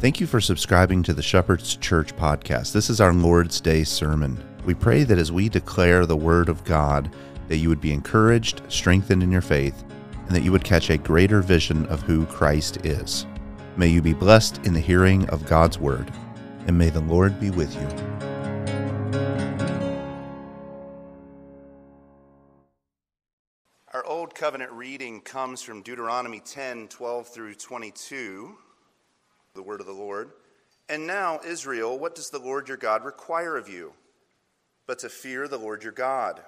Thank you for subscribing to the Shepherd's Church podcast. This is our Lord's Day sermon. We pray that as we declare the Word of God, that you would be encouraged, strengthened in your faith, and that you would catch a greater vision of who Christ is. May you be blessed in the hearing of God's Word, and may the Lord be with you. Our Old Covenant reading comes from Deuteronomy 10 12 through 22, the Word of the Lord. And now, Israel, what does the Lord your God require of you? But to fear the Lord your God,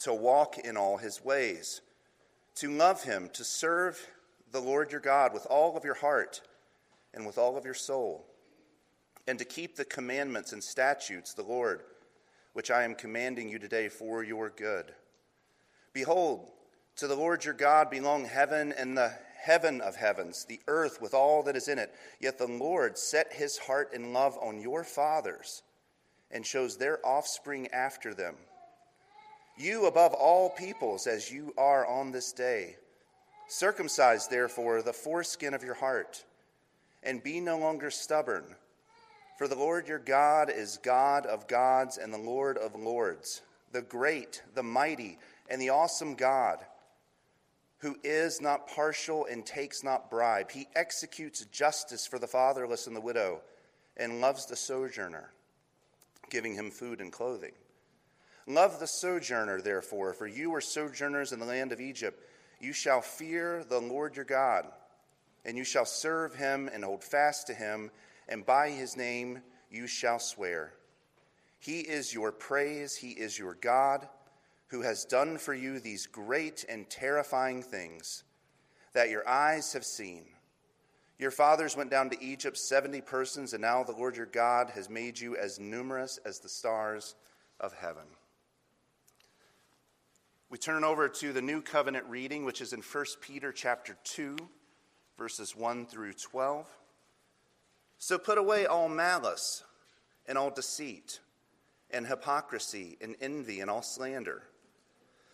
to walk in all his ways, to love him, to serve the Lord your God with all of your heart and with all of your soul, and to keep the commandments and statutes, the Lord, which I am commanding you today for your good. Behold, to the Lord your God belong heaven and the heaven of heavens, the earth with all that is in it. Yet the Lord set his heart in love on your fathers and chose their offspring after them. You above all peoples, as you are on this day. Circumcise, therefore, the foreskin of your heart, and be no longer stubborn. For the Lord your God is God of gods and the Lord of lords, the great, the mighty, and the awesome God who is not partial and takes not bribe. He executes justice for the fatherless and the widow and loves the sojourner, giving him food and clothing. Love the sojourner, therefore, for you are sojourners in the land of Egypt. You shall fear the Lord your God, and you shall serve him and hold fast to him, and by his name you shall swear. He is your praise, he is your God who has done for you these great and terrifying things that your eyes have seen. Your fathers went down to Egypt, 70 persons, and now the Lord your God has made you as numerous as the stars of heaven. We turn over to the new covenant reading, which is in 1 Peter chapter 2, verses 1 through 12. So put away all malice and all deceit and hypocrisy and envy and all slander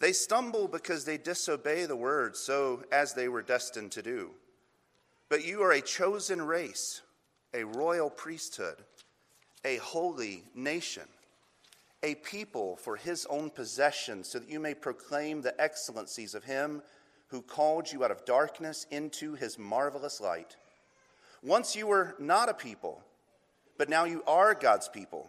They stumble because they disobey the word, so as they were destined to do. But you are a chosen race, a royal priesthood, a holy nation, a people for his own possession, so that you may proclaim the excellencies of him who called you out of darkness into his marvelous light. Once you were not a people, but now you are God's people.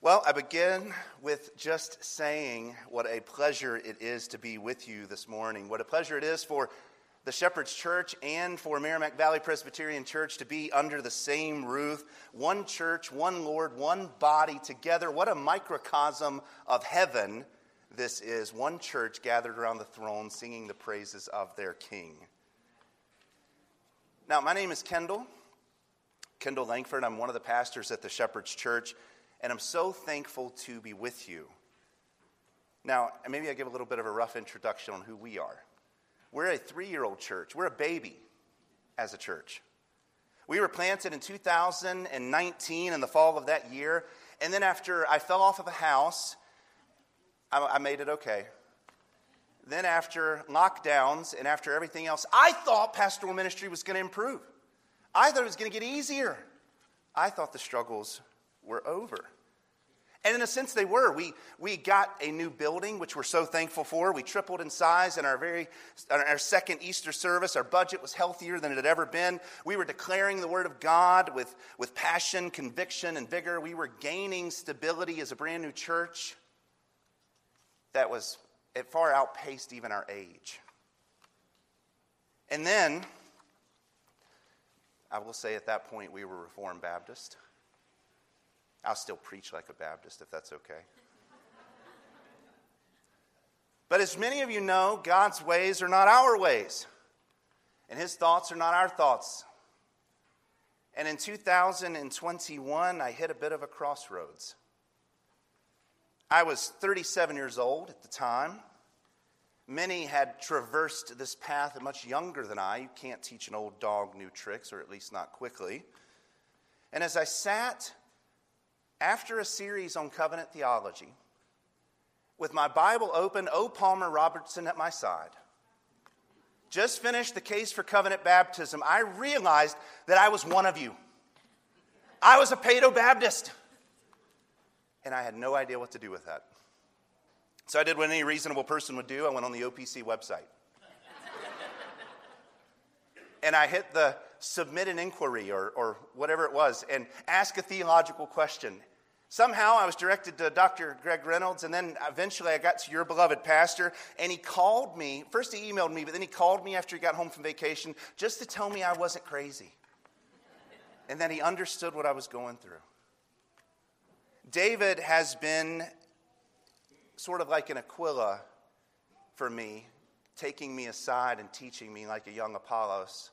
Well, I begin with just saying what a pleasure it is to be with you this morning. What a pleasure it is for the Shepherd's Church and for Merrimack Valley Presbyterian Church to be under the same roof. One church, one Lord, one body together. What a microcosm of heaven this is. One church gathered around the throne singing the praises of their King. Now, my name is Kendall. Kendall Langford. I'm one of the pastors at the Shepherd's Church and I'm so thankful to be with you. Now, maybe I give a little bit of a rough introduction on who we are. We're a three year old church, we're a baby as a church. We were planted in 2019 in the fall of that year, And then after I fell off of a house, I, I made it okay. Then after lockdowns and after everything else, I thought pastoral ministry was going to improve. I thought it was going to get easier. I thought the struggles were over. And in a sense, they were. We, we got a new building, which we're so thankful for. We tripled in size in our very our second Easter service. Our budget was healthier than it had ever been. We were declaring the Word of God with, with passion, conviction, and vigor. We were gaining stability as a brand new church that was it far outpaced even our age. And then, I will say at that point, we were Reformed Baptist. I'll still preach like a Baptist if that's okay. But as many of you know, God's ways are not our ways, and His thoughts are not our thoughts. And in 2021, I hit a bit of a crossroads. I was 37 years old at the time. Many had traversed this path much younger than I. You can't teach an old dog new tricks, or at least not quickly. And as I sat after a series on covenant theology, with my Bible open, O. Palmer Robertson at my side, just finished the case for covenant baptism, I realized that I was one of you. I was a Paedo Baptist. And I had no idea what to do with that. So I did what any reasonable person would do I went on the OPC website. and I hit the submit an inquiry or, or whatever it was and ask a theological question. Somehow I was directed to Dr. Greg Reynolds, and then eventually I got to your beloved pastor, and he called me. First, he emailed me, but then he called me after he got home from vacation just to tell me I wasn't crazy and that he understood what I was going through. David has been sort of like an Aquila for me, taking me aside and teaching me like a young Apollos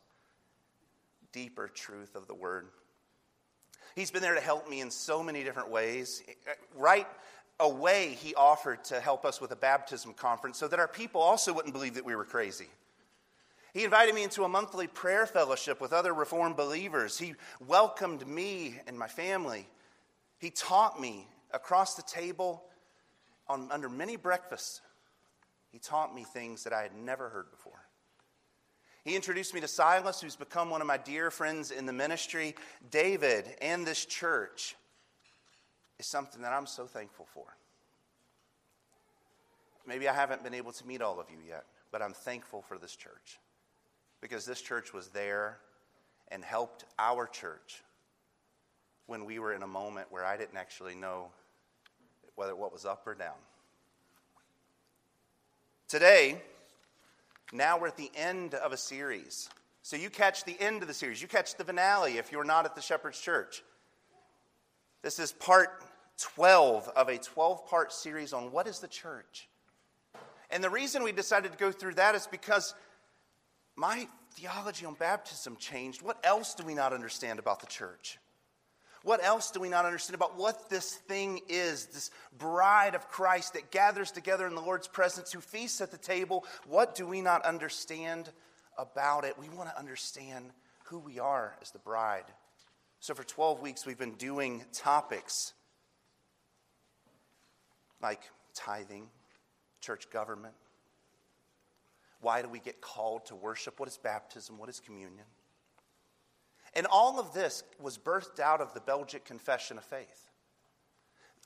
deeper truth of the word. He's been there to help me in so many different ways. Right away, he offered to help us with a baptism conference so that our people also wouldn't believe that we were crazy. He invited me into a monthly prayer fellowship with other Reformed believers. He welcomed me and my family. He taught me across the table on, under many breakfasts. He taught me things that I had never heard before. He introduced me to Silas, who's become one of my dear friends in the ministry. David and this church is something that I'm so thankful for. Maybe I haven't been able to meet all of you yet, but I'm thankful for this church because this church was there and helped our church when we were in a moment where I didn't actually know whether what was up or down. Today, now we're at the end of a series. So you catch the end of the series. You catch the finale if you're not at the Shepherd's Church. This is part 12 of a 12 part series on what is the church. And the reason we decided to go through that is because my theology on baptism changed. What else do we not understand about the church? What else do we not understand about what this thing is, this bride of Christ that gathers together in the Lord's presence, who feasts at the table? What do we not understand about it? We want to understand who we are as the bride. So, for 12 weeks, we've been doing topics like tithing, church government. Why do we get called to worship? What is baptism? What is communion? And all of this was birthed out of the Belgic Confession of Faith.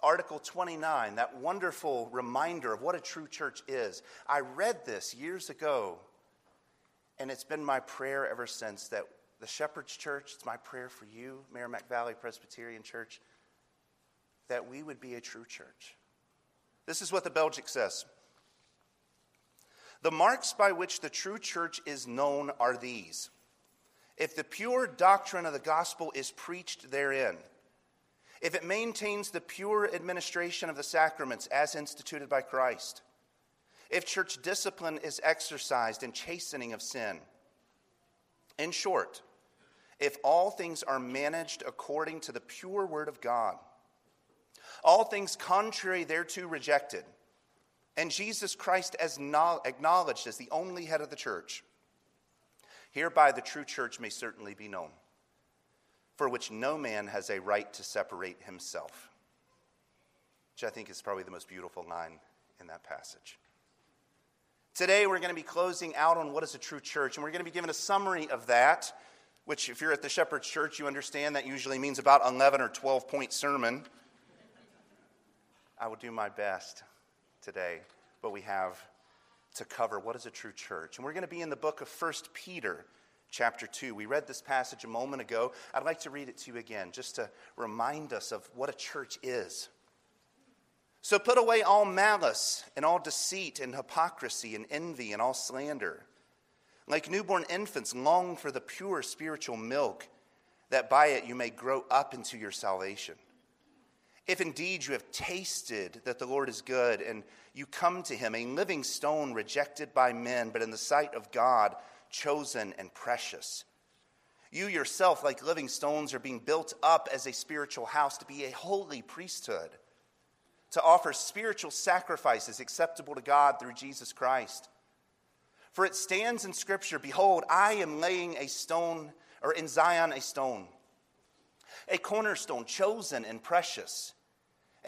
Article 29, that wonderful reminder of what a true church is. I read this years ago, and it's been my prayer ever since that the Shepherd's Church, it's my prayer for you, Merrimack Valley Presbyterian Church, that we would be a true church. This is what the Belgic says. The marks by which the true church is known are these if the pure doctrine of the gospel is preached therein, if it maintains the pure administration of the sacraments as instituted by Christ, if church discipline is exercised in chastening of sin, in short, if all things are managed according to the pure word of God, all things contrary thereto rejected, and Jesus Christ as acknowledged as the only head of the church, Hereby the true church may certainly be known, for which no man has a right to separate himself. which I think is probably the most beautiful line in that passage. Today, we're going to be closing out on what is a true church, and we're going to be given a summary of that, which, if you're at the Shepherd's Church, you understand that usually means about 11 or 12 point sermon. I will do my best today, but we have to cover what is a true church. And we're going to be in the book of 1 Peter, chapter 2. We read this passage a moment ago. I'd like to read it to you again, just to remind us of what a church is. So put away all malice and all deceit and hypocrisy and envy and all slander. Like newborn infants, long for the pure spiritual milk, that by it you may grow up into your salvation. If indeed you have tasted that the Lord is good, and you come to him, a living stone rejected by men, but in the sight of God, chosen and precious. You yourself, like living stones, are being built up as a spiritual house to be a holy priesthood to offer spiritual sacrifices acceptable to God through Jesus Christ. For it stands in Scripture Behold, I am laying a stone, or in Zion a stone, a cornerstone chosen and precious,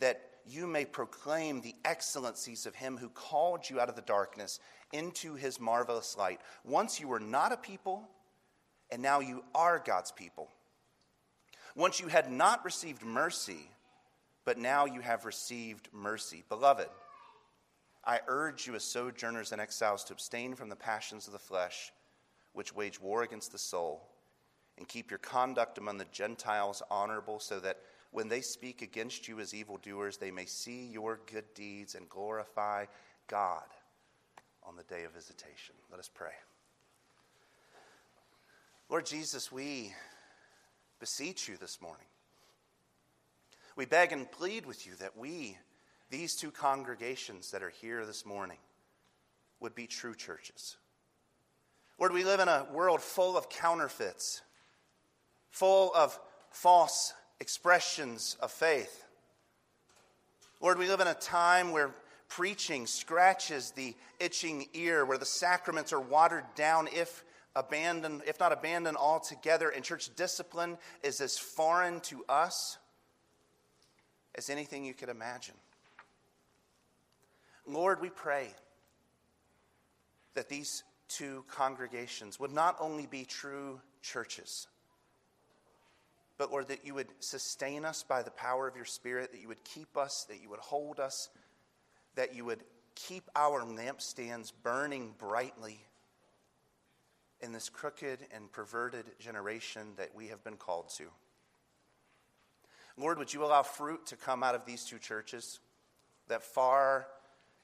that you may proclaim the excellencies of him who called you out of the darkness into his marvelous light. Once you were not a people, and now you are God's people. Once you had not received mercy, but now you have received mercy. Beloved, I urge you as sojourners and exiles to abstain from the passions of the flesh, which wage war against the soul, and keep your conduct among the Gentiles honorable, so that when they speak against you as evildoers, they may see your good deeds and glorify God on the day of visitation. Let us pray. Lord Jesus, we beseech you this morning we beg and plead with you that we, these two congregations that are here this morning, would be true churches. Lord, we live in a world full of counterfeits, full of false expressions of faith. Lord, we live in a time where preaching scratches the itching ear, where the sacraments are watered down if abandoned, if not abandoned altogether, and church discipline is as foreign to us as anything you could imagine. Lord, we pray that these two congregations would not only be true churches, but Lord, that you would sustain us by the power of your Spirit, that you would keep us, that you would hold us, that you would keep our lampstands burning brightly in this crooked and perverted generation that we have been called to. Lord, would you allow fruit to come out of these two churches that far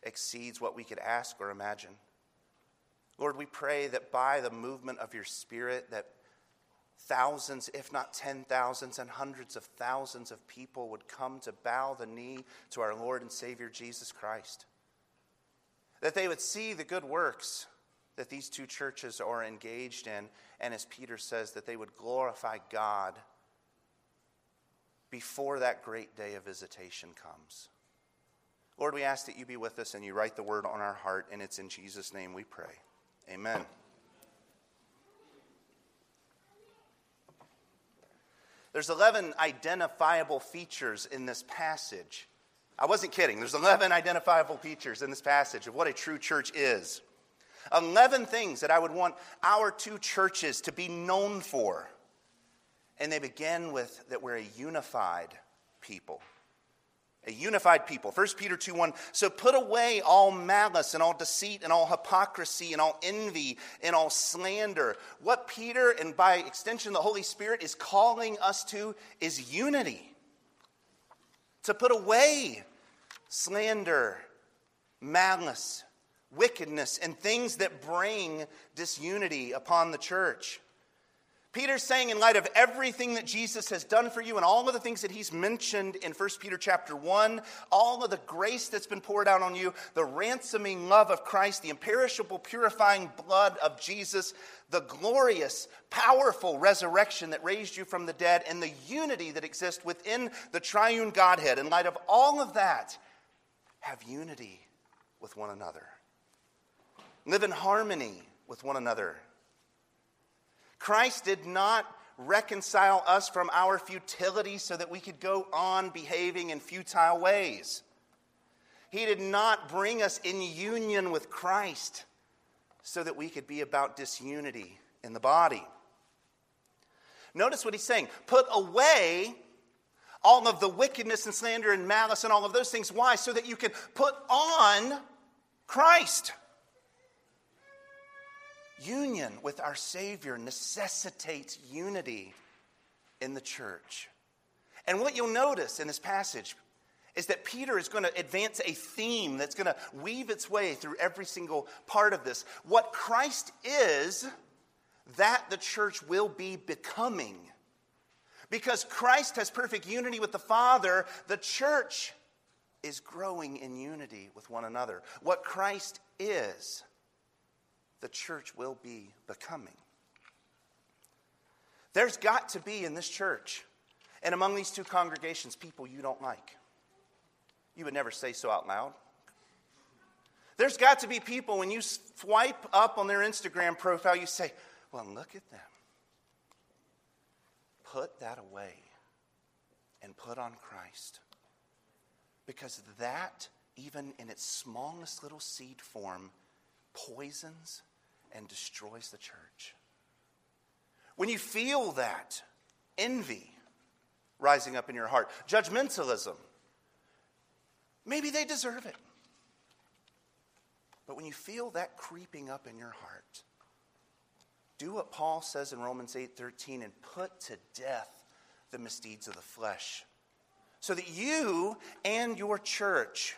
exceeds what we could ask or imagine? Lord, we pray that by the movement of your Spirit, that thousands, if not ten thousands, and hundreds of thousands of people would come to bow the knee to our Lord and Savior Jesus Christ. That they would see the good works that these two churches are engaged in, and as Peter says, that they would glorify God before that great day of visitation comes. Lord, we ask that you be with us and you write the word on our heart, and it's in Jesus' name we pray. Amen. There's 11 identifiable features in this passage. I wasn't kidding. There's 11 identifiable features in this passage of what a true church is. 11 things that I would want our two churches to be known for. And they begin with that we're a unified people. A unified people. 1 Peter 2 1. So put away all malice and all deceit and all hypocrisy and all envy and all slander. What Peter, and by extension the Holy Spirit, is calling us to is unity. To put away slander, malice, wickedness, and things that bring disunity upon the church. Peter's saying, in light of everything that Jesus has done for you and all of the things that he's mentioned in 1 Peter chapter 1, all of the grace that's been poured out on you, the ransoming love of Christ, the imperishable, purifying blood of Jesus, the glorious, powerful resurrection that raised you from the dead, and the unity that exists within the triune Godhead, in light of all of that, have unity with one another. Live in harmony with one another Christ did not reconcile us from our futility so that we could go on behaving in futile ways. He did not bring us in union with Christ so that we could be about disunity in the body. Notice what he's saying put away all of the wickedness and slander and malice and all of those things. Why? So that you can put on Christ. Union with our Savior necessitates unity in the church. And what you'll notice in this passage is that Peter is going to advance a theme that's going to weave its way through every single part of this. What Christ is, that the church will be becoming. Because Christ has perfect unity with the Father, the church is growing in unity with one another. What Christ is, the church will be becoming. There's got to be in this church and among these two congregations people you don't like. You would never say so out loud. There's got to be people when you swipe up on their Instagram profile, you say, Well, look at them. Put that away and put on Christ. Because that, even in its smallest little seed form, poisons and destroys the church. When you feel that envy rising up in your heart, judgmentalism, maybe they deserve it. But when you feel that creeping up in your heart, do what Paul says in Romans 8:13 and put to death the misdeeds of the flesh so that you and your church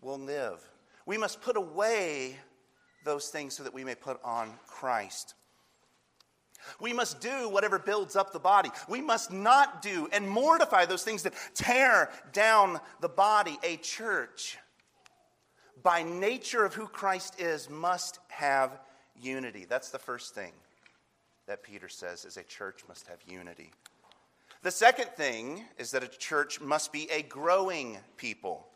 will live. We must put away those things so that we may put on Christ. We must do whatever builds up the body. We must not do and mortify those things that tear down the body. A church, by nature of who Christ is, must have unity. That's the first thing that Peter says is a church must have unity. The second thing is that a church must be a growing people.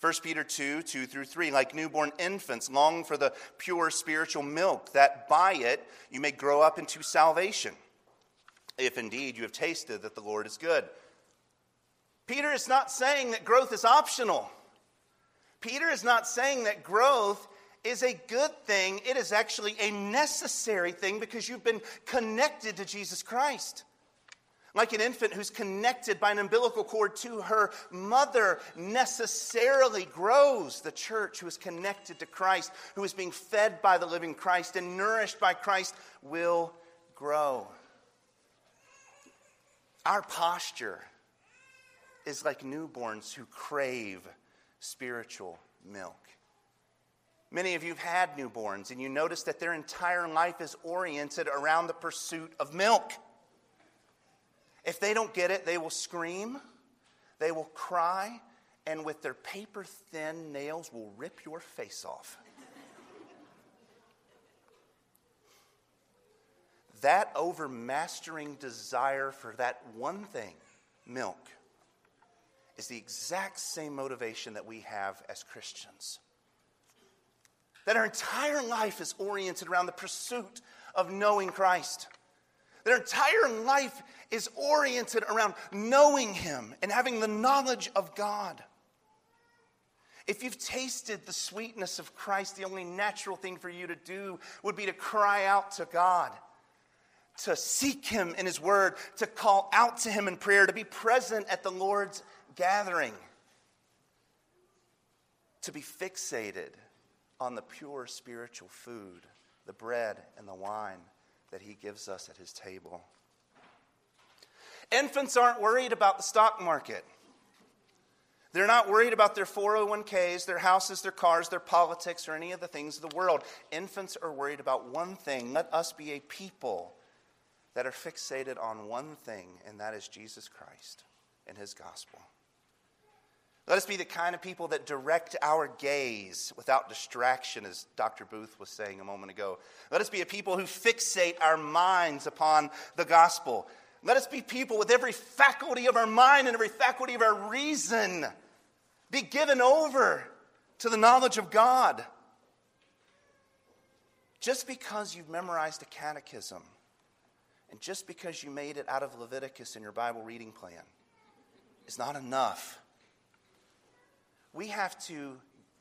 1 Peter 2 2 through 3. Like newborn infants, long for the pure spiritual milk, that by it you may grow up into salvation, if indeed you have tasted that the Lord is good. Peter is not saying that growth is optional. Peter is not saying that growth is a good thing. It is actually a necessary thing because you've been connected to Jesus Christ. Like an infant who's connected by an umbilical cord to her mother necessarily grows. The church who is connected to Christ, who is being fed by the living Christ and nourished by Christ, will grow. Our posture is like newborns who crave spiritual milk. Many of you have had newborns, and you notice that their entire life is oriented around the pursuit of milk. If they don't get it, they will scream, they will cry, and with their paper thin nails will rip your face off. that overmastering desire for that one thing, milk, is the exact same motivation that we have as Christians. That our entire life is oriented around the pursuit of knowing Christ. That our entire life is oriented around knowing Him and having the knowledge of God. If you've tasted the sweetness of Christ, the only natural thing for you to do would be to cry out to God, to seek Him in His Word, to call out to Him in prayer, to be present at the Lord's gathering, to be fixated on the pure spiritual food, the bread and the wine that he gives us at his table. Infants aren't worried about the stock market. They're not worried about their 401ks, their houses, their cars, their politics, or any of the things of the world. Infants are worried about one thing let us be a people that are fixated on one thing, and that is Jesus Christ and his gospel. Let us be the kind of people that direct our gaze without distraction, as Dr. Booth was saying a moment ago. Let us be a people who fixate our minds upon the gospel. Let us be people with every faculty of our mind and every faculty of our reason be given over to the knowledge of God. Just because you've memorized a catechism and just because you made it out of Leviticus in your Bible reading plan is not enough we have to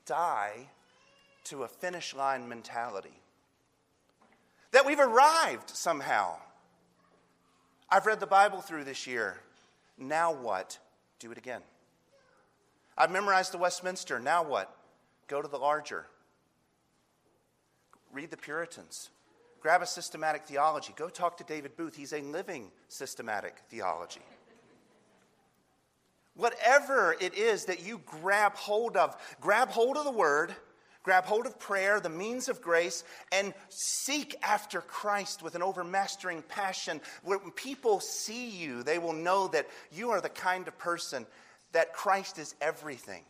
die to a finish line mentality. That we've arrived somehow. I've read the Bible through this year. Now what? Do it again. I've memorized the Westminster. Now what? Go to the larger. Read the Puritans. Grab a systematic theology. Go talk to David Booth. He's a living systematic theology. Whatever it is that you grab hold of, grab hold of the word, grab hold of prayer, the means of grace, and seek after Christ with an overmastering passion. When people see you, they will know that you are the kind of person that Christ is everything.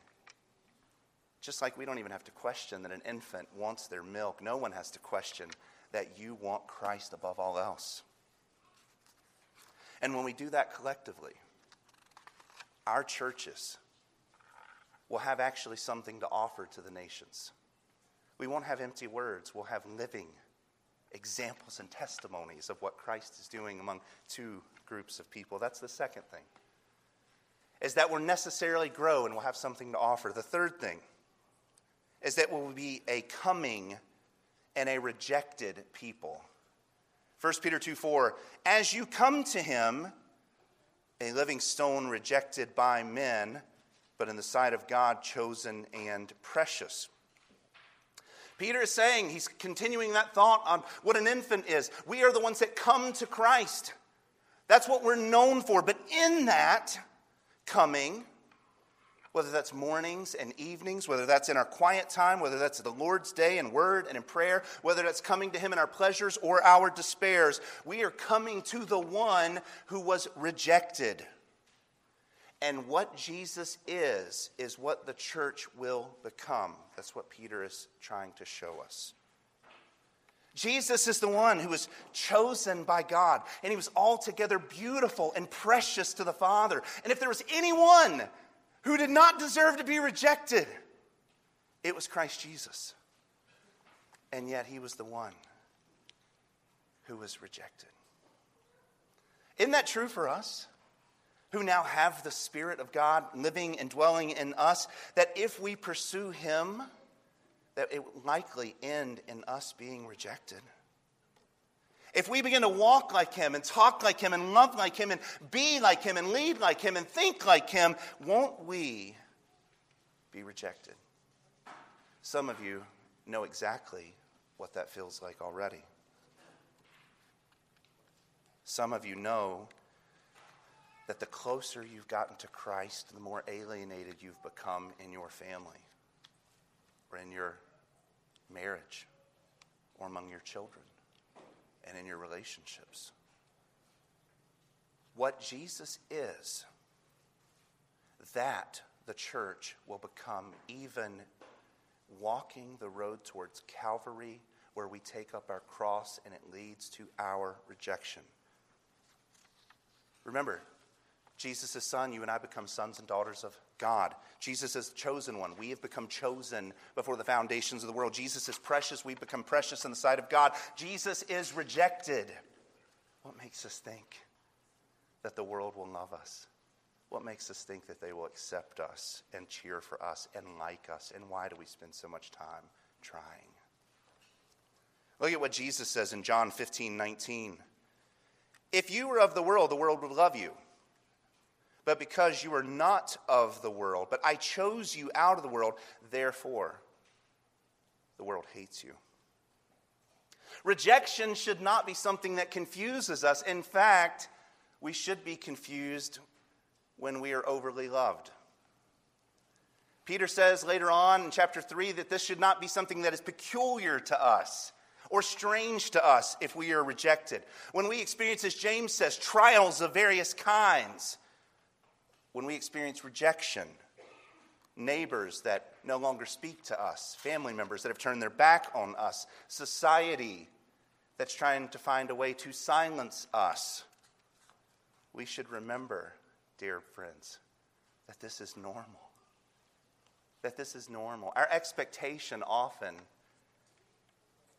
Just like we don't even have to question that an infant wants their milk, no one has to question that you want Christ above all else. And when we do that collectively, our churches will have actually something to offer to the nations. We won't have empty words, we'll have living examples and testimonies of what Christ is doing among two groups of people. That's the second thing. Is that we'll necessarily grow and we'll have something to offer. The third thing is that we'll be a coming and a rejected people. 1 Peter 2 4, as you come to him, a living stone rejected by men, but in the sight of God, chosen and precious. Peter is saying, he's continuing that thought on what an infant is. We are the ones that come to Christ. That's what we're known for. But in that coming, whether that's mornings and evenings, whether that's in our quiet time, whether that's the Lord's day in word and in prayer, whether that's coming to Him in our pleasures or our despairs, we are coming to the one who was rejected. And what Jesus is, is what the church will become. That's what Peter is trying to show us. Jesus is the one who was chosen by God, and he was altogether beautiful and precious to the Father. And if there was anyone who did not deserve to be rejected. It was Christ Jesus. And yet he was the one who was rejected. Isn't that true for us? Who now have the Spirit of God living and dwelling in us, that if we pursue him, that it will likely end in us being rejected. If we begin to walk like Him and talk like Him and love like Him and be like Him and lead like Him and think like Him, won't we be rejected? Some of you know exactly what that feels like already. Some of you know that the closer you've gotten to Christ, the more alienated you've become in your family or in your marriage or among your children and in your relationships. What Jesus is, that the church will become even walking the road towards Calvary, where we take up our cross and it leads to our rejection. Remember, Jesus' is son, you and I become sons and daughters of God. Jesus is chosen one. We have become chosen before the foundations of the world. Jesus is precious. We've become precious in the sight of God. Jesus is rejected. What makes us think that the world will love us? What makes us think that they will accept us and cheer for us and like us? And why do we spend so much time trying? Look at what Jesus says in John 15 19. If you were of the world, the world would love you but because you are not of the world. But I chose you out of the world, therefore the world hates you. Rejection should not be something that confuses us. In fact, we should be confused when we are overly loved. Peter says later on in chapter 3 that this should not be something that is peculiar to us. or strange to us if we are rejected. When we experience, as James says, trials of various kinds, when we experience rejection, neighbors that no longer speak to us, family members that have turned their back on us, society that's trying to find a way to silence us, we should remember, dear friends, that this is normal. That this is normal. Our expectation often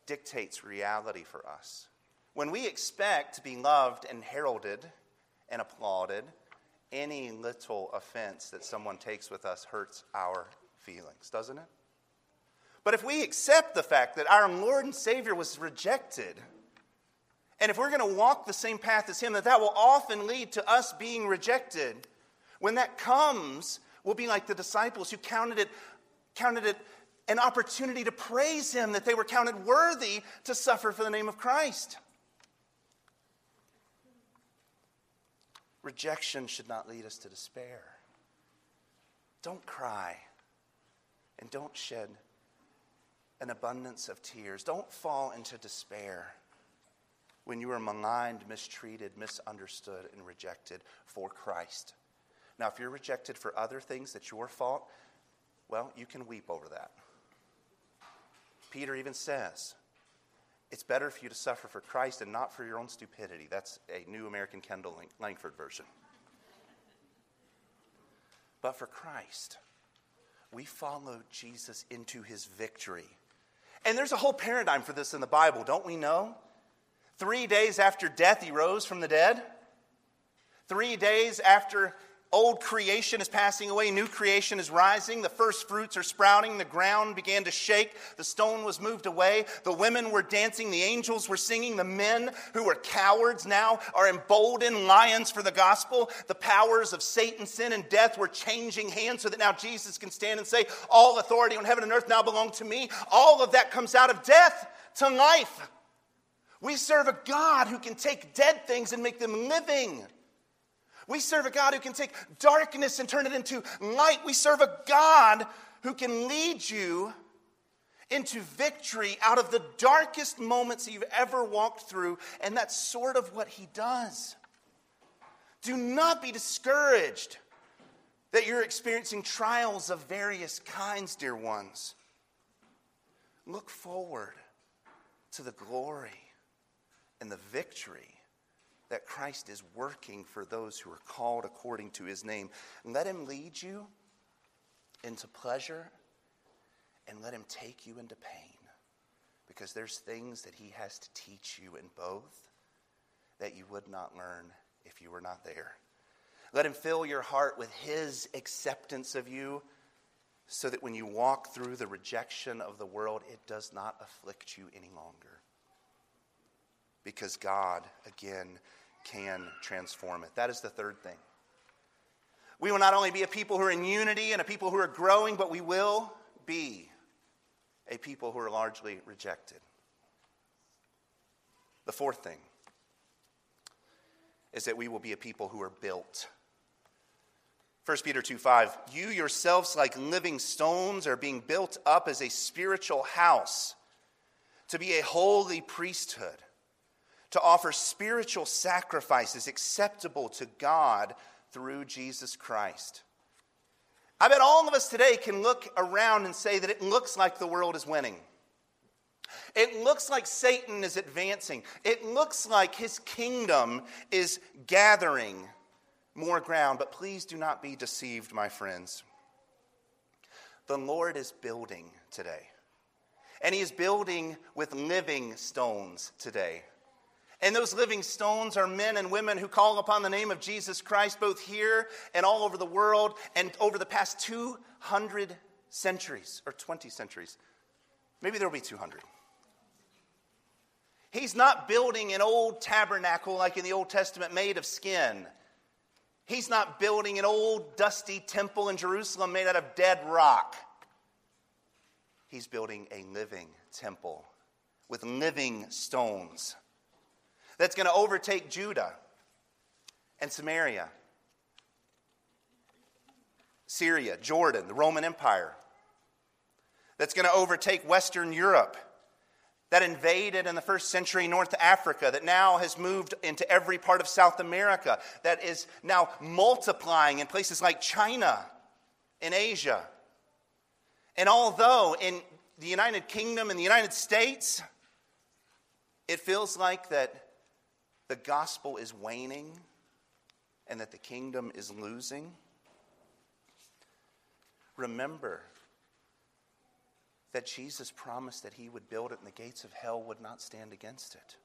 dictates reality for us. When we expect to be loved and heralded and applauded, any little offense that someone takes with us hurts our feelings, doesn't it? But if we accept the fact that our Lord and Savior was rejected, and if we're going to walk the same path as Him, that that will often lead to us being rejected. When that comes, we'll be like the disciples who counted it, counted it an opportunity to praise Him, that they were counted worthy to suffer for the name of Christ. Rejection should not lead us to despair. Don't cry and don't shed an abundance of tears. Don't fall into despair when you are maligned, mistreated, misunderstood, and rejected for Christ. Now, if you're rejected for other things that's your fault, well, you can weep over that. Peter even says, it's better for you to suffer for Christ and not for your own stupidity. That's a New American Kendall Langford version. But for Christ, we follow Jesus into his victory. And there's a whole paradigm for this in the Bible, don't we know? Three days after death, he rose from the dead. Three days after Old creation is passing away, new creation is rising. The first fruits are sprouting. The ground began to shake. The stone was moved away. The women were dancing. The angels were singing. The men who were cowards now are emboldened lions for the gospel. The powers of Satan, sin, and death were changing hands so that now Jesus can stand and say, All authority on heaven and earth now belong to me. All of that comes out of death to life. We serve a God who can take dead things and make them living. We serve a God who can take darkness and turn it into light. We serve a God who can lead you into victory out of the darkest moments you've ever walked through. And that's sort of what he does. Do not be discouraged that you're experiencing trials of various kinds, dear ones. Look forward to the glory and the victory that Christ is working for those who are called according to his name. Let him lead you into pleasure and let him take you into pain because there's things that he has to teach you in both that you would not learn if you were not there. Let him fill your heart with his acceptance of you so that when you walk through the rejection of the world, it does not afflict you any longer. Because God, again, can transform it. That is the third thing. We will not only be a people who are in unity and a people who are growing, but we will be a people who are largely rejected. The fourth thing is that we will be a people who are built. 1 Peter 2 5, you yourselves, like living stones, are being built up as a spiritual house to be a holy priesthood to offer spiritual sacrifices acceptable to God through Jesus Christ. I bet all of us today can look around and say that it looks like the world is winning. It looks like Satan is advancing. It looks like his kingdom is gathering more ground. But please do not be deceived, my friends. The Lord is building today, and he is building with living stones today. And those living stones are men and women who call upon the name of Jesus Christ both here and all over the world and over the past 200 centuries or 20 centuries. Maybe there'll be 200. He's not building an old tabernacle like in the Old Testament made of skin. He's not building an old dusty temple in Jerusalem made out of dead rock. He's building a living temple with living stones that's going to overtake Judah and Samaria, Syria, Jordan, the Roman Empire, that's going to overtake Western Europe, that invaded in the first century North Africa, that now has moved into every part of South America, that is now multiplying in places like China, in Asia. And although in the United Kingdom and the United States, it feels like that the gospel is waning and that the kingdom is losing, remember that Jesus promised that he would build it and the gates of hell would not stand against it.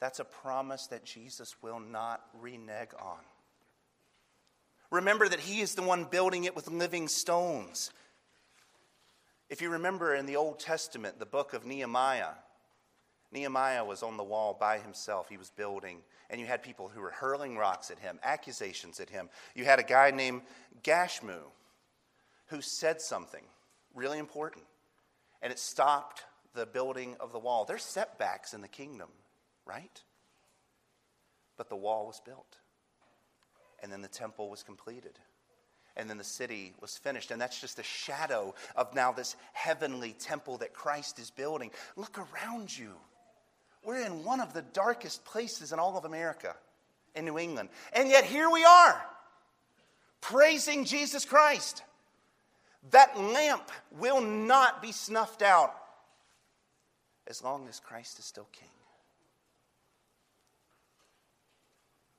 That's a promise that Jesus will not renege on. Remember that he is the one building it with living stones. If you remember in the Old Testament, the book of Nehemiah, Nehemiah was on the wall by himself. He was building, and you had people who were hurling rocks at him, accusations at him. You had a guy named Gashmu who said something really important, and it stopped the building of the wall. There's setbacks in the kingdom, right? But the wall was built, and then the temple was completed and then the city was finished. And that's just a shadow of now this heavenly temple that Christ is building. Look around you. We're in one of the darkest places in all of America, in New England. And yet here we are, praising Jesus Christ. That lamp will not be snuffed out as long as Christ is still king.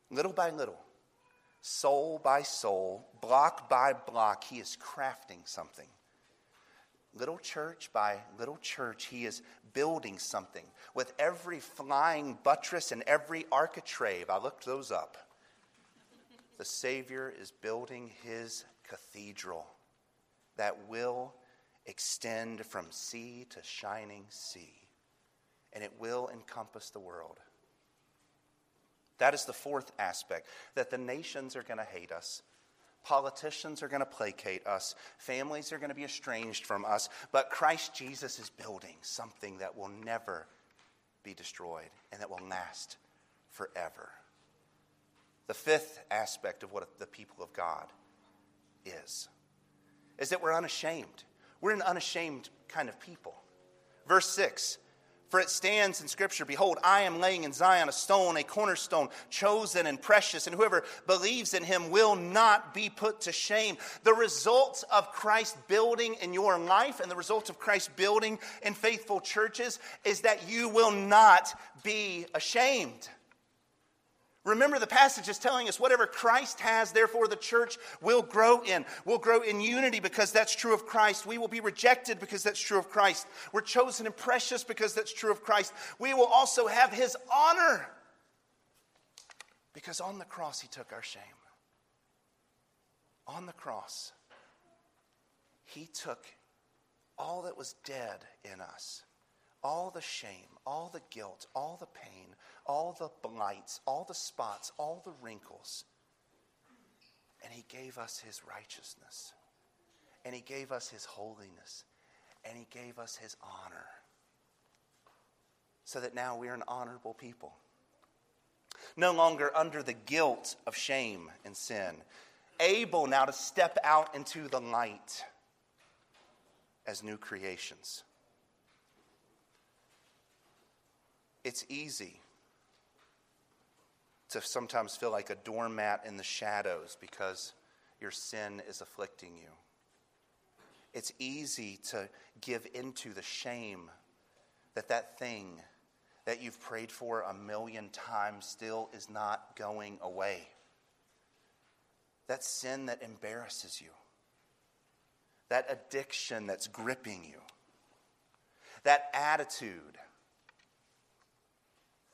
Little by little, soul by soul, block by block, he is crafting something. Little church by little church, he is building something. With every flying buttress and every architrave, I looked those up. The Savior is building his cathedral that will extend from sea to shining sea, and it will encompass the world. That is the fourth aspect that the nations are going to hate us. Politicians are going to placate us. Families are going to be estranged from us. But Christ Jesus is building something that will never be destroyed and that will last forever. The fifth aspect of what the people of God is is that we're unashamed. We're an unashamed kind of people. Verse 6 for it stands in Scripture Behold, I am laying in Zion a stone, a cornerstone, chosen and precious, and whoever believes in him will not be put to shame. The results of Christ building in your life and the results of Christ building in faithful churches is that you will not be ashamed. Remember, the passage is telling us whatever Christ has, therefore the church will grow in. We'll grow in unity because that's true of Christ. We will be rejected because that's true of Christ. We're chosen and precious because that's true of Christ. We will also have his honor because on the cross he took our shame. On the cross, he took all that was dead in us all the shame, all the guilt, all the pain, all the blights, all the spots, all the wrinkles. And He gave us His righteousness. And He gave us His holiness. And He gave us His honor. So that now we are an honorable people. No longer under the guilt of shame and sin. Able now to step out into the light as new creations. It's easy to sometimes feel like a doormat in the shadows because your sin is afflicting you. It's easy to give into the shame that that thing that you've prayed for a million times still is not going away. That sin that embarrasses you. That addiction that's gripping you. That attitude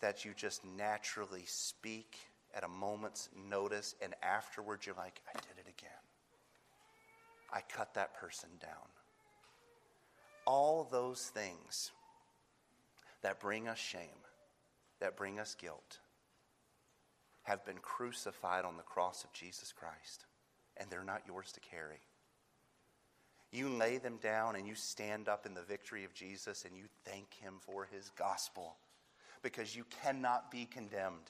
that you just naturally speak at a moment's notice, and afterwards you're like, I did it again. I cut that person down. All those things that bring us shame, that bring us guilt, have been crucified on the cross of Jesus Christ, and they're not yours to carry. You lay them down and you stand up in the victory of Jesus and you thank Him for His gospel because you cannot be condemned.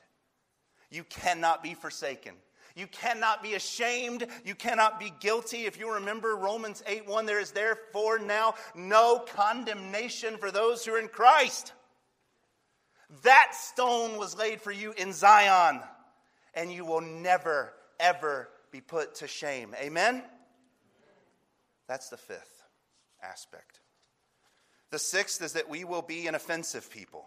You cannot be forsaken. You cannot be ashamed. You cannot be guilty. If you remember Romans 8 1, there is therefore now no condemnation for those who are in Christ. That stone was laid for you in Zion, and you will never, ever be put to shame. Amen? That's the fifth aspect. The sixth is that we will be an offensive people.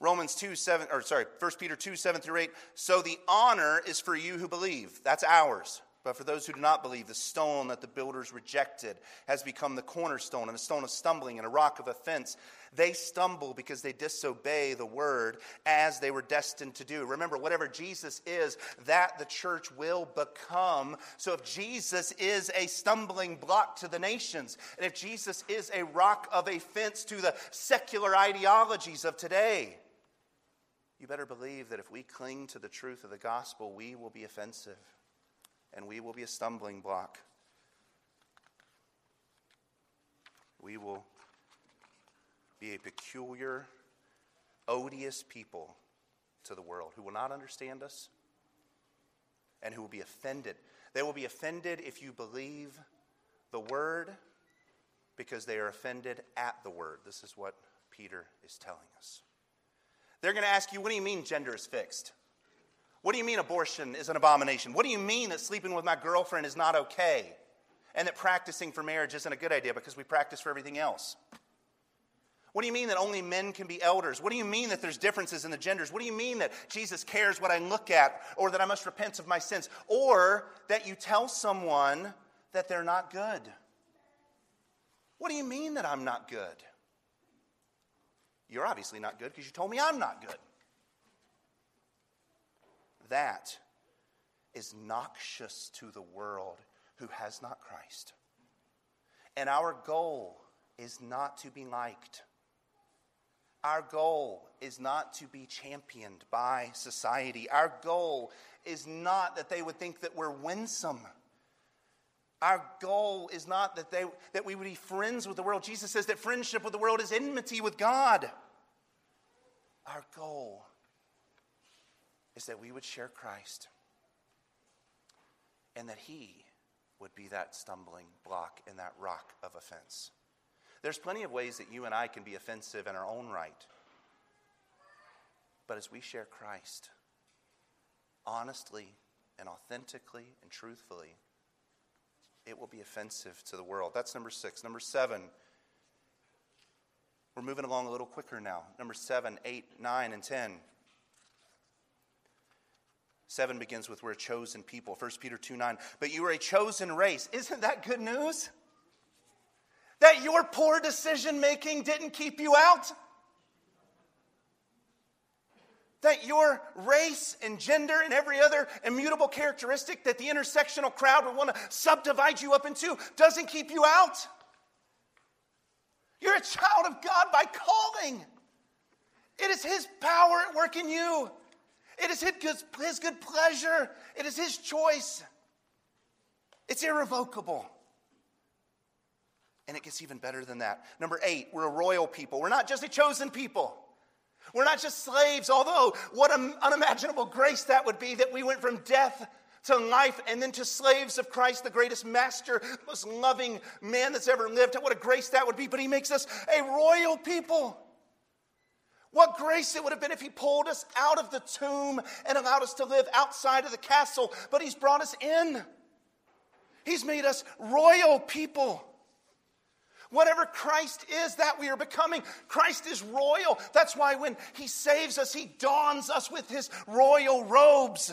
Romans 2, 7, or sorry, 1 Peter 2, 7 through 8. So the honor is for you who believe. That's ours. But for those who do not believe, the stone that the builders rejected has become the cornerstone and a stone of stumbling and a rock of offense. They stumble because they disobey the word as they were destined to do. Remember, whatever Jesus is, that the church will become. So if Jesus is a stumbling block to the nations, and if Jesus is a rock of offense to the secular ideologies of today, you better believe that if we cling to the truth of the gospel, we will be offensive and we will be a stumbling block. We will be a peculiar, odious people to the world who will not understand us and who will be offended. They will be offended if you believe the word because they are offended at the word. This is what Peter is telling us. They're going to ask you, what do you mean gender is fixed? What do you mean abortion is an abomination? What do you mean that sleeping with my girlfriend is not okay? And that practicing for marriage isn't a good idea because we practice for everything else? What do you mean that only men can be elders? What do you mean that there's differences in the genders? What do you mean that Jesus cares what I look at or that I must repent of my sins? Or that you tell someone that they're not good? What do you mean that I'm not good? You're obviously not good because you told me I'm not good. That is noxious to the world who has not Christ. And our goal is not to be liked. Our goal is not to be championed by society. Our goal is not that they would think that we're winsome. Our goal is not that, they, that we would be friends with the world. Jesus says that friendship with the world is enmity with God. Our goal is that we would share Christ and that He would be that stumbling block and that rock of offense. There's plenty of ways that you and I can be offensive in our own right. But as we share Christ honestly and authentically and truthfully, it will be offensive to the world. That's number six. Number seven, we're moving along a little quicker now. Number seven, eight, nine, and ten. Seven begins with we're a chosen people. 1 Peter 2 9. But you are a chosen race. Isn't that good news? That your poor decision making didn't keep you out? That your race and gender and every other immutable characteristic that the intersectional crowd would want to subdivide you up into doesn't keep you out? You're a child of God by calling. It is His power at work in you. It is his good pleasure. It is His choice. It's irrevocable. And it gets even better than that. Number eight, we're a royal people. We're not just a chosen people. We're not just slaves, although what an unimaginable grace that would be that we went from death to life and then to slaves of Christ, the greatest master, most loving man that's ever lived. What a grace that would be. But he makes us a royal people. What grace it would have been if he pulled us out of the tomb and allowed us to live outside of the castle, but he's brought us in. He's made us royal people. Whatever Christ is, that we are becoming. Christ is royal. That's why when He saves us, He dons us with His royal robes.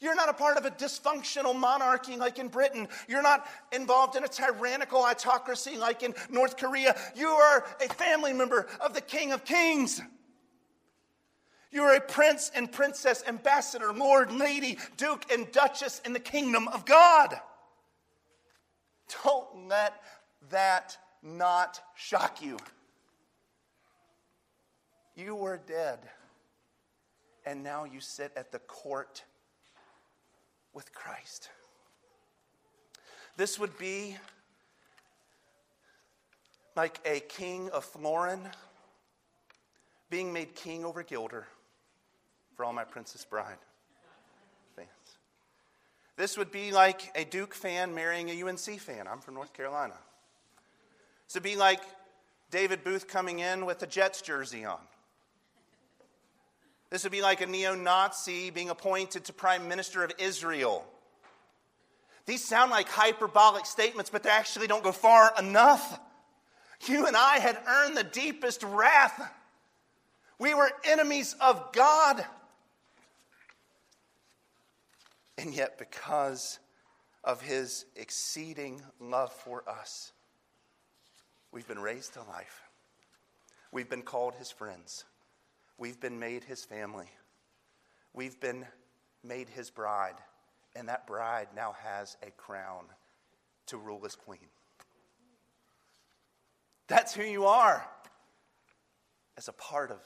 You're not a part of a dysfunctional monarchy like in Britain. You're not involved in a tyrannical autocracy like in North Korea. You are a family member of the King of Kings. You are a prince and princess, ambassador, lord, lady, duke, and duchess in the kingdom of God. Don't let that not shock you? You were dead, and now you sit at the court with Christ. This would be like a king of Florin being made king over Guilder for all my Princess Bride fans. This would be like a Duke fan marrying a UNC fan. I'm from North Carolina. So be like David Booth coming in with a Jets jersey on. This would be like a neo Nazi being appointed to prime minister of Israel. These sound like hyperbolic statements, but they actually don't go far enough. You and I had earned the deepest wrath. We were enemies of God. And yet, because of his exceeding love for us, we've been raised to life. We've been called his friends. We've been made his family. We've been made his bride. And that bride now has a crown to rule as queen. That's who you are as a part of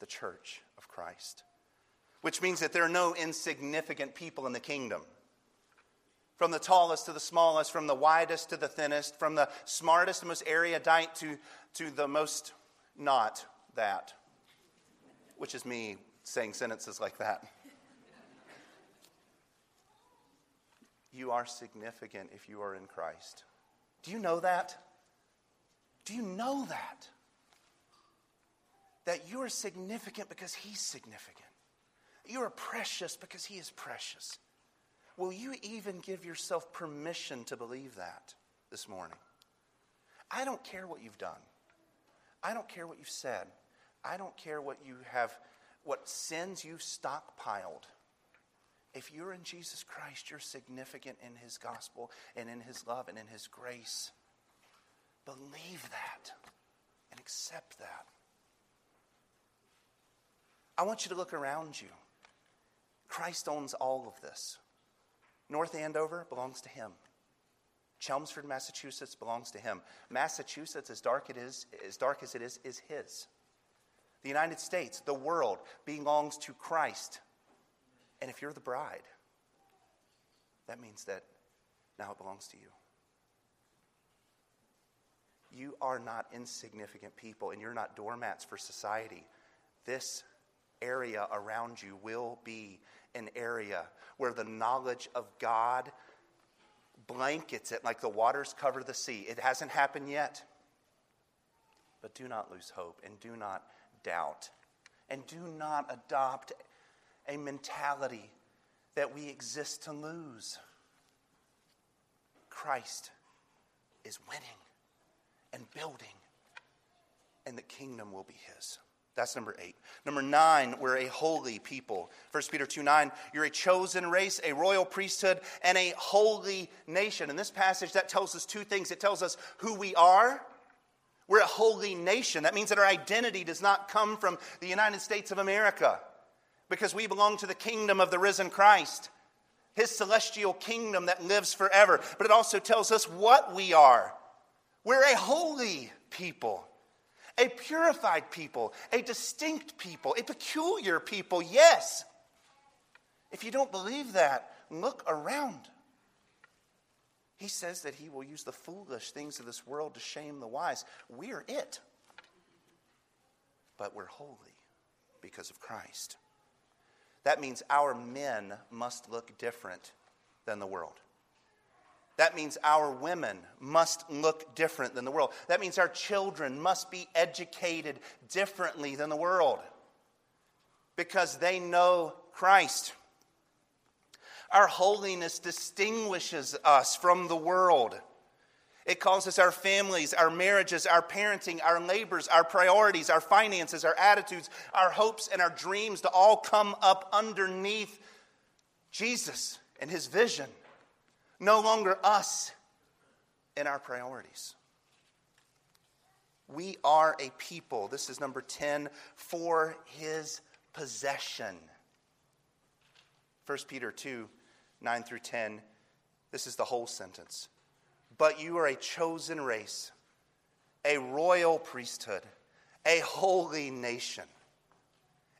the church of Christ, which means that there are no insignificant people in the kingdom. From the tallest to the smallest, from the widest to the thinnest, from the smartest and most erudite to, to the most not that which is me saying sentences like that. you are significant if you are in Christ. Do you know that? Do you know that? That you are significant because He's significant. You are precious because He is precious. Will you even give yourself permission to believe that this morning? I don't care what you've done. I don't care what you've said. I don't care what you have, what sins you've stockpiled. If you're in Jesus Christ, you're significant in His gospel and in His love and in His grace. Believe that and accept that. I want you to look around you. Christ owns all of this. North Andover belongs to Him. Chelmsford, Massachusetts belongs to Him. Massachusetts, as dark, it is, as dark as it is, is His. The United States, the world, belongs to Christ. And if you're the bride, that means that now it belongs to you. You are not insignificant people, and you're not doormats for society. This area around you will be an area where the knowledge of God blankets it like the waters cover the sea. It hasn't happened yet. But do not lose hope and do not doubt. And do not adopt a mentality that we exist to lose. Christ is winning and building, and the kingdom will be his. That's number eight. Number nine, we're a holy people. 1 Peter 2 9, you're a chosen race, a royal priesthood, and a holy nation. In this passage, that tells us two things. It tells us who we are we're a holy nation. That means that our identity does not come from the United States of America because we belong to the kingdom of the risen Christ, his celestial kingdom that lives forever. But it also tells us what we are. We're a holy people, a purified people, a distinct people, a peculiar people, yes. If you don't believe that, look around. He says that he will use the foolish things of this world to shame the wise. We're it. But we're holy because of Christ. That means our men must look different than the world. That means our women must look different than the world. That means our children must be educated differently than the world because they know Christ. Our holiness distinguishes us from the world. It causes our families, our marriages, our parenting, our labors, our priorities, our finances, our attitudes, our hopes, and our dreams to all come up underneath Jesus and his vision. No longer us in our priorities. We are a people, this is number 10, for his possession. 1 Peter 2 9 through 10. This is the whole sentence. But you are a chosen race, a royal priesthood, a holy nation,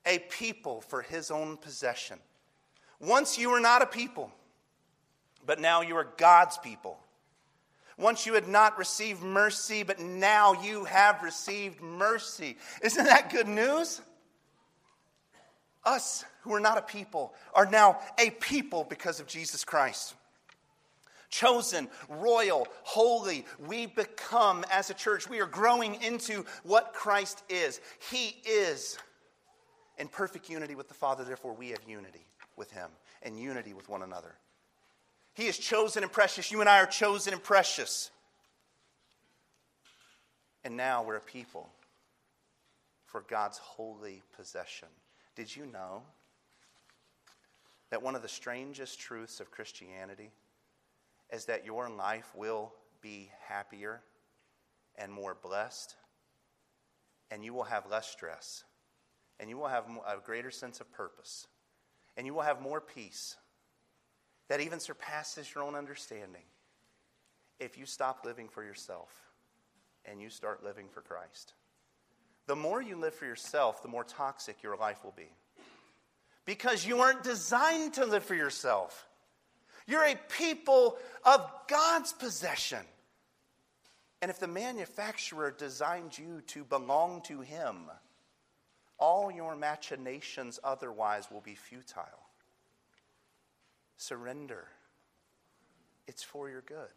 a people for his own possession. Once you were not a people, but now you are God's people. Once you had not received mercy, but now you have received mercy. Isn't that good news? Us who are not a people are now a people because of Jesus Christ. chosen, royal, holy. We become, as a church, we are growing into what Christ is. He is in perfect unity with the Father, therefore, we have unity with Him and unity with one another. He is chosen and precious. You and I are chosen and precious. And now we're a people for God's holy possession. Did you know that one of the strangest truths of Christianity is that your life will be happier and more blessed, and you will have less stress, and you will have a greater sense of purpose, and you will have more peace that even surpasses your own understanding if you stop living for yourself and you start living for Christ. The more you live for yourself, the more toxic your life will be. Because you aren't designed to live for yourself. You're a people of God's possession. And if the manufacturer designed you to belong to him, all your machinations otherwise will be futile. Surrender. It's for your good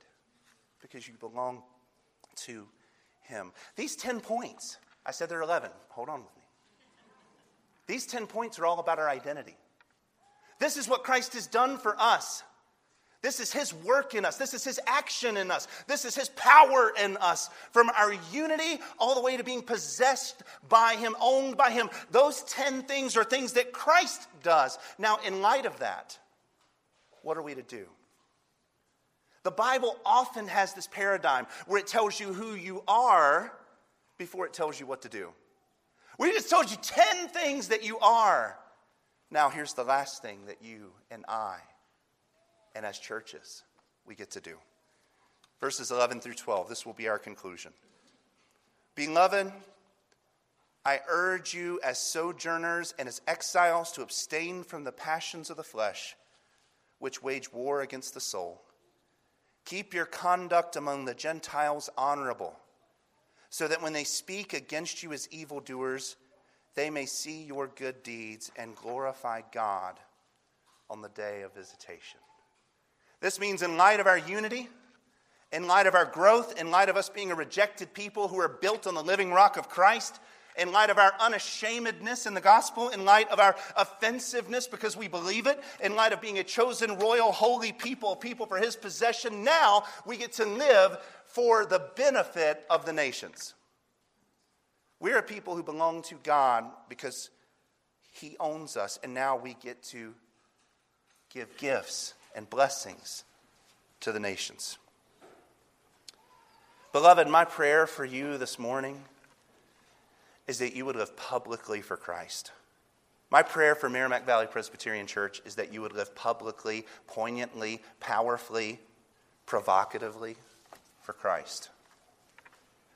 because you belong to him. These 10 points, I said there are 11. Hold on with me. These 10 points are all about our identity. This is what Christ has done for us. This is His work in us. This is His action in us. This is His power in us. From our unity all the way to being possessed by Him, owned by Him. Those 10 things are things that Christ does. Now, in light of that, what are we to do? The Bible often has this paradigm where it tells you who you are before it tells you what to do. We just told you 10 things that you are. Now, here's the last thing that you and I and as churches we get to do. Verses 11 through 12, this will be our conclusion. Beloved, I urge you as sojourners and as exiles to abstain from the passions of the flesh, which wage war against the soul. Keep your conduct among the Gentiles honorable, so that when they speak against you as evildoers, they may see your good deeds and glorify God on the day of visitation. This means, in light of our unity, in light of our growth, in light of us being a rejected people who are built on the living rock of Christ, in light of our unashamedness in the gospel, in light of our offensiveness because we believe it, in light of being a chosen, royal, holy people, people for his possession, now we get to live for the benefit of the nations. We're a people who belong to God because he owns us, and now we get to give gifts and blessings to the nations. Beloved, my prayer for you this morning is that you would live publicly for Christ. My prayer for Merrimack Valley Presbyterian Church is that you would live publicly, poignantly, powerfully, provocatively for Christ.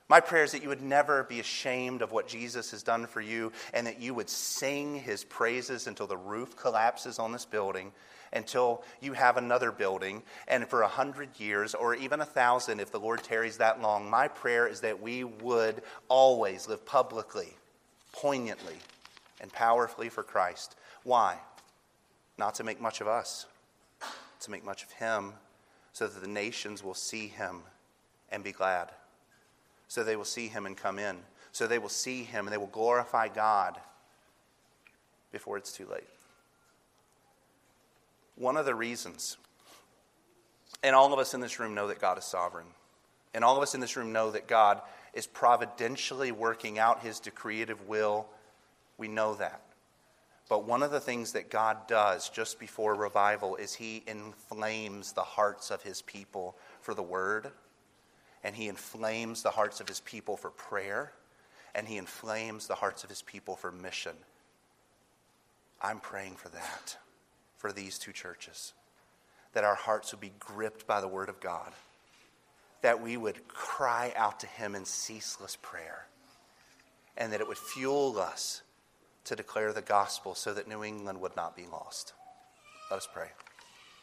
My prayer is that you would never be ashamed of what Jesus has done for you and that you would sing his praises until the roof collapses on this building until you have another building. And for a hundred years, or even a thousand, if the Lord tarries that long, my prayer is that we would always live publicly, poignantly, and powerfully for Christ. Why? Not to make much of us, to make much of Him, so that the nations will see Him and be glad. So they will see Him and come in. So they will see Him and they will glorify God before it's too late one of the reasons, and all of us in this room know that God is sovereign, and all of us in this room know that God is providentially working out his decretive will. We know that. But one of the things that God does just before revival is he inflames the hearts of his people for the word, and he inflames the hearts of his people for prayer, and he inflames the hearts of his people for mission. I'm praying for that for these two churches. That our hearts would be gripped by the Word of God. That we would cry out to Him in ceaseless prayer. And that it would fuel us to declare the gospel so that New England would not be lost. Let us pray.